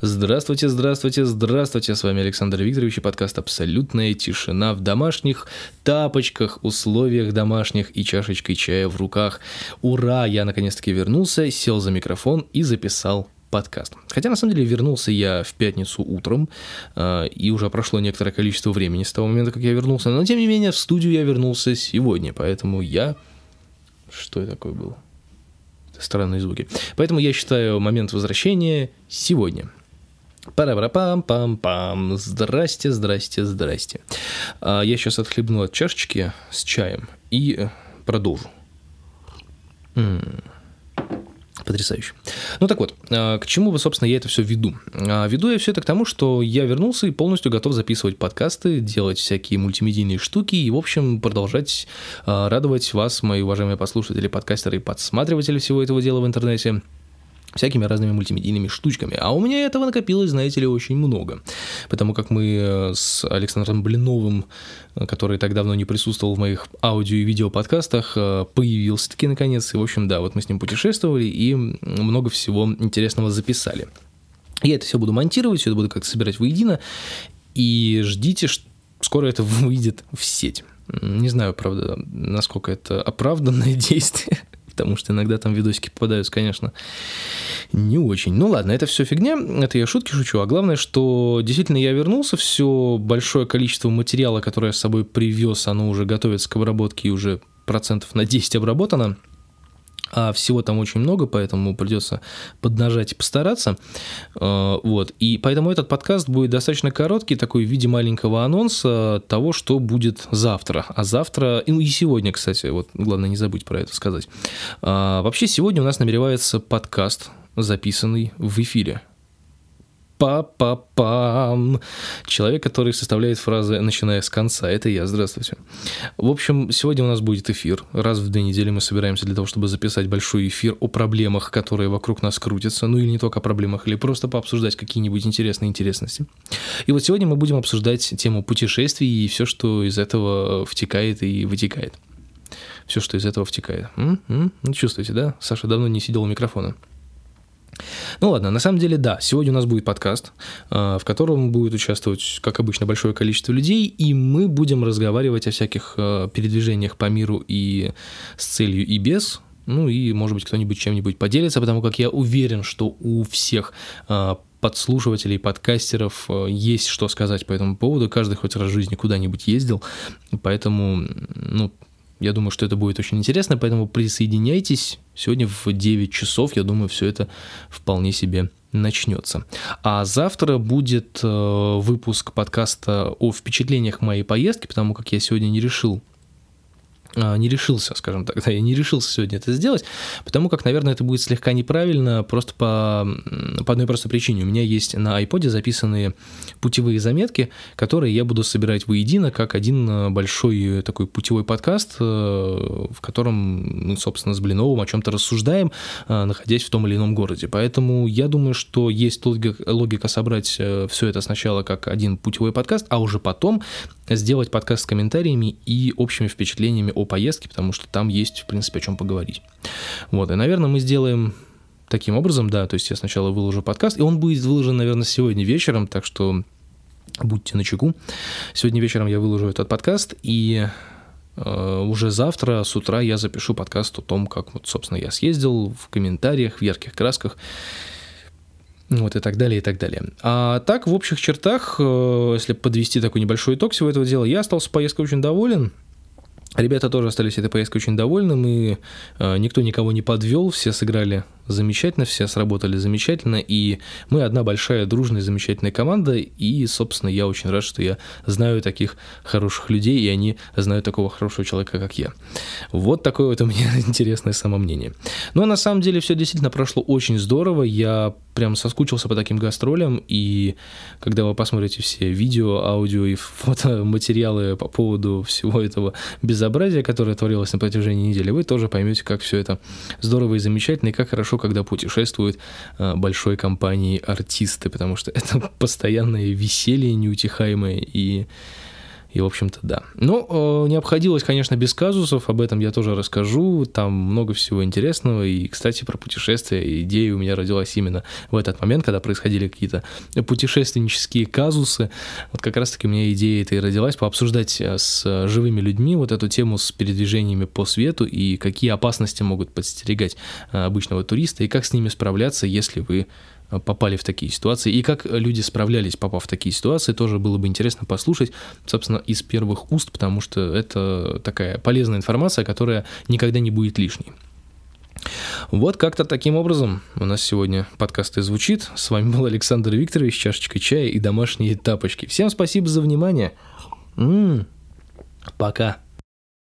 Здравствуйте, здравствуйте, здравствуйте. С вами Александр Викторович и подкаст «Абсолютная тишина» в домашних тапочках, условиях домашних и чашечкой чая в руках. Ура! Я наконец-таки вернулся, сел за микрофон и записал подкаст. Хотя, на самом деле, вернулся я в пятницу утром, э, и уже прошло некоторое количество времени с того момента, как я вернулся. Но, тем не менее, в студию я вернулся сегодня, поэтому я... Что это такое было? Странные звуки. Поэтому я считаю момент возвращения сегодня. Пара-пара-пам-пам-пам. Здрасте, здрасте, здрасте. А, я сейчас отхлебну от чашечки с чаем и э, продолжу. М-м. Потрясающе. Ну так вот, а, к чему бы, собственно, я это все веду? А, веду я все это к тому, что я вернулся и полностью готов записывать подкасты, делать всякие мультимедийные штуки и, в общем, продолжать радовать вас, мои уважаемые послушатели, подкастеры и подсматриватели всего этого дела в интернете всякими разными мультимедийными штучками. А у меня этого накопилось, знаете ли, очень много. Потому как мы э, с Александром Блиновым, э, который так давно не присутствовал в моих аудио и видео подкастах, э, появился таки наконец. И, в общем, да, вот мы с ним путешествовали и много всего интересного записали. Я это все буду монтировать, все это буду как-то собирать воедино. И ждите, что скоро это выйдет в сеть. Не знаю, правда, насколько это оправданное действие потому что иногда там видосики попадаются, конечно, не очень. Ну ладно, это все фигня, это я шутки шучу, а главное, что действительно я вернулся, все большое количество материала, которое я с собой привез, оно уже готовится к обработке и уже процентов на 10 обработано а всего там очень много, поэтому придется поднажать и постараться. А, вот. И поэтому этот подкаст будет достаточно короткий, такой в виде маленького анонса того, что будет завтра. А завтра, ну и сегодня, кстати, вот главное не забыть про это сказать. А, вообще сегодня у нас намеревается подкаст, записанный в эфире па-па-пам. Человек, который составляет фразы, начиная с конца. Это я, здравствуйте. В общем, сегодня у нас будет эфир. Раз в две недели мы собираемся для того, чтобы записать большой эфир о проблемах, которые вокруг нас крутятся. Ну или не только о проблемах, или просто пообсуждать какие-нибудь интересные интересности. И вот сегодня мы будем обсуждать тему путешествий и все, что из этого втекает и вытекает. Все, что из этого втекает. М-м-м. Ну, чувствуете, да? Саша давно не сидел у микрофона. Ну ладно, на самом деле, да, сегодня у нас будет подкаст, а, в котором будет участвовать, как обычно, большое количество людей, и мы будем разговаривать о всяких а, передвижениях по миру и с целью, и без, ну и, может быть, кто-нибудь чем-нибудь поделится, потому как я уверен, что у всех а, подслушивателей, подкастеров есть что сказать по этому поводу. Каждый хоть раз в жизни куда-нибудь ездил, поэтому, ну, я думаю, что это будет очень интересно, поэтому присоединяйтесь. Сегодня в 9 часов, я думаю, все это вполне себе начнется. А завтра будет э, выпуск подкаста о впечатлениях моей поездки, потому как я сегодня не решил не решился, скажем так, да, я не решился сегодня это сделать, потому как, наверное, это будет слегка неправильно, просто по, по одной простой причине. У меня есть на iPod записанные путевые заметки, которые я буду собирать воедино, как один э, большой такой путевой подкаст, э, в котором мы, собственно, с Блиновым о чем-то рассуждаем, э, находясь в том или ином городе. Поэтому я думаю, что есть логика, логика собрать все это сначала как один путевой подкаст, а уже потом сделать подкаст с комментариями и общими впечатлениями о поездке, потому что там есть, в принципе, о чем поговорить. Вот, и, наверное, мы сделаем таким образом, да, то есть я сначала выложу подкаст, и он будет выложен, наверное, сегодня вечером, так что будьте на чеку. Сегодня вечером я выложу этот подкаст, и э, уже завтра с утра я запишу подкаст о том, как, вот, собственно, я съездил в комментариях, в ярких красках, вот и так далее, и так далее. А так, в общих чертах, э, если подвести такой небольшой итог всего этого дела, я остался поездкой очень доволен. Ребята тоже остались этой поездкой очень довольны, и э, никто никого не подвел, все сыграли замечательно, все сработали замечательно, и мы одна большая, дружная, замечательная команда, и, собственно, я очень рад, что я знаю таких хороших людей, и они знают такого хорошего человека, как я. Вот такое вот у меня интересное самомнение. Но на самом деле все действительно прошло очень здорово, я прям соскучился по таким гастролям, и когда вы посмотрите все видео, аудио и фотоматериалы по поводу всего этого безобразия, которое творилось на протяжении недели, вы тоже поймете, как все это здорово и замечательно, и как хорошо когда путешествуют э, большой компанией артисты, потому что это постоянное веселье неутихаемое, и И, в общем-то, да. Но э, не обходилось, конечно, без казусов, об этом я тоже расскажу. Там много всего интересного. И, кстати, про путешествия. Идея у меня родилась именно в этот момент, когда происходили какие-то путешественнические казусы. Вот как раз-таки у меня идея эта и родилась, пообсуждать э, с живыми людьми вот эту тему с передвижениями по свету и какие опасности могут подстерегать э, обычного туриста, и как с ними справляться, если вы попали в такие ситуации, и как люди справлялись, попав в такие ситуации, тоже было бы интересно послушать, собственно, из первых уст, потому что это такая полезная информация, которая никогда не будет лишней. Вот как-то таким образом у нас сегодня подкаст и звучит. С вами был Александр Викторович, чашечка чая и домашние тапочки. Всем спасибо за внимание. М-м-м. Пока.